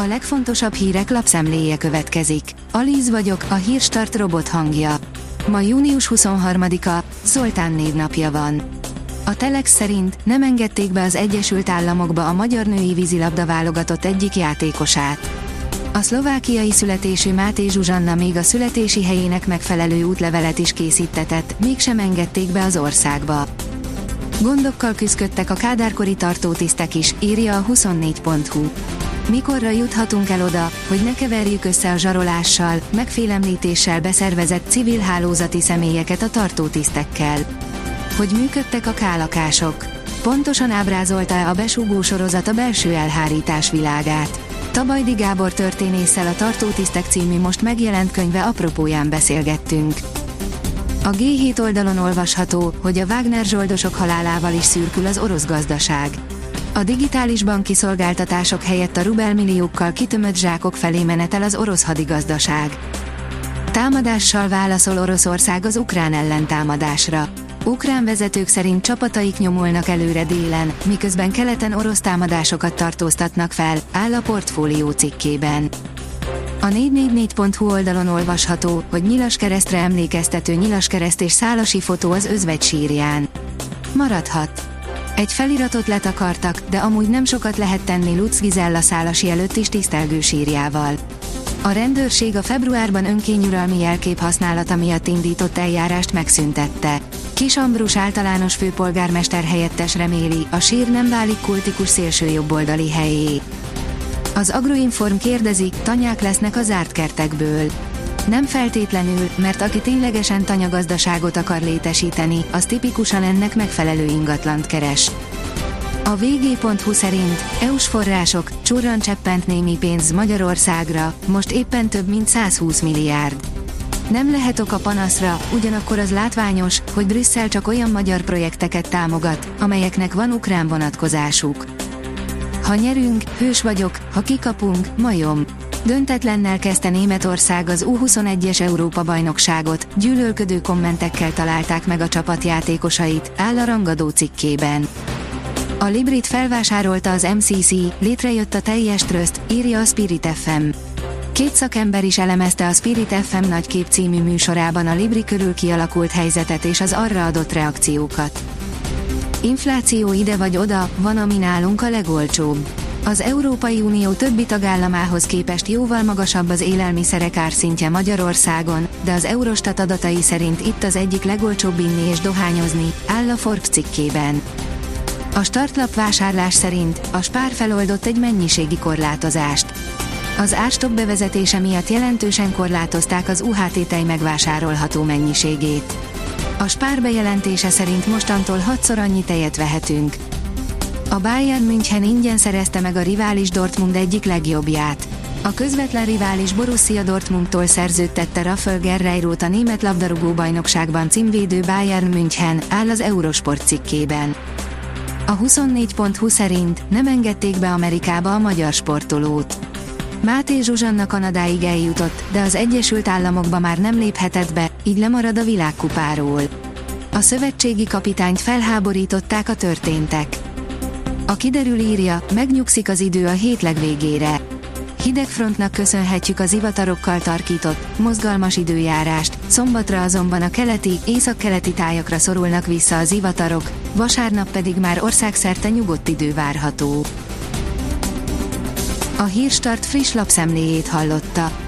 A legfontosabb hírek lapszemléje következik. Alíz vagyok, a hírstart robot hangja. Ma június 23-a, Szoltán névnapja van. A Telex szerint nem engedték be az Egyesült Államokba a magyar női vízilabda válogatott egyik játékosát. A szlovákiai születésű Máté Zsuzsanna még a születési helyének megfelelő útlevelet is készítetett, mégsem engedték be az országba. Gondokkal küzdöttek a kádárkori tartótisztek is, írja a 24.hu. Mikorra juthatunk el oda, hogy ne keverjük össze a zsarolással, megfélemlítéssel beszervezett civil hálózati személyeket a tartótisztekkel? Hogy működtek a kálakások? Pontosan ábrázolta a besúgó sorozat a belső elhárítás világát. Tabajdi Gábor történésszel a Tartótisztek című most megjelent könyve apropóján beszélgettünk. A G7 oldalon olvasható, hogy a Wagner zsoldosok halálával is szürkül az orosz gazdaság. A digitális banki szolgáltatások helyett a rubelmilliókkal kitömött zsákok felé menetel az orosz hadigazdaság. Támadással válaszol Oroszország az ukrán ellentámadásra. Ukrán vezetők szerint csapataik nyomulnak előre délen, miközben keleten orosz támadásokat tartóztatnak fel, áll a portfólió cikkében. A 444.hu oldalon olvasható, hogy nyilas keresztre emlékeztető nyilas kereszt és szálasi fotó az özvegy sírján. Maradhat. Egy feliratot letakartak, de amúgy nem sokat lehet tenni Lutz Gizella szálasi előtt is tisztelgő sírjával. A rendőrség a februárban önkényuralmi jelkép használata miatt indított eljárást megszüntette. Kis Ambrus általános főpolgármester helyettes reméli, a sír nem válik kultikus szélsőjobboldali helyé. Az Agroinform kérdezi, tanyák lesznek a zárt kertekből. Nem feltétlenül, mert aki ténylegesen tanyagazdaságot akar létesíteni, az tipikusan ennek megfelelő ingatlant keres. A vg.hu szerint EU-s források, csurran cseppent némi pénz Magyarországra, most éppen több mint 120 milliárd. Nem lehet ok a panaszra, ugyanakkor az látványos, hogy Brüsszel csak olyan magyar projekteket támogat, amelyeknek van ukrán vonatkozásuk. Ha nyerünk, hős vagyok, ha kikapunk, majom. Döntetlennel kezdte Németország az U21-es Európa-bajnokságot, gyűlölködő kommentekkel találták meg a csapat játékosait, áll a rangadó cikkében. A Librit felvásárolta az MCC, létrejött a teljes tröszt, írja a Spirit FM. Két szakember is elemezte a Spirit FM nagykép című műsorában a Libri körül kialakult helyzetet és az arra adott reakciókat. Infláció ide vagy oda, van ami nálunk a legolcsóbb. Az Európai Unió többi tagállamához képest jóval magasabb az élelmiszerek árszintje Magyarországon, de az Eurostat adatai szerint itt az egyik legolcsóbb inni és dohányozni, áll a Forbes cikkében. A startlap vásárlás szerint a Spár feloldott egy mennyiségi korlátozást. Az árstop bevezetése miatt jelentősen korlátozták az UHT tej megvásárolható mennyiségét. A Spár bejelentése szerint mostantól hatszor annyi tejet vehetünk. A Bayern München ingyen szerezte meg a rivális Dortmund egyik legjobbját. A közvetlen rivális Borussia Dortmundtól szerződtette Rafael Guerreiro-t a német labdarúgó bajnokságban címvédő Bayern München, áll az Eurosport cikkében. A 24.20 szerint nem engedték be Amerikába a magyar sportolót. Máté Zsuzsanna Kanadáig eljutott, de az Egyesült Államokba már nem léphetett be, így lemarad a világkupáról. A szövetségi kapitányt felháborították a történtek. A kiderül írja, megnyugszik az idő a hét legvégére. Hidegfrontnak köszönhetjük az ivatarokkal tarkított, mozgalmas időjárást, szombatra azonban a keleti, északkeleti tájakra szorulnak vissza az ivatarok, vasárnap pedig már országszerte nyugodt idő várható. A Hírstart friss lapszemléjét hallotta.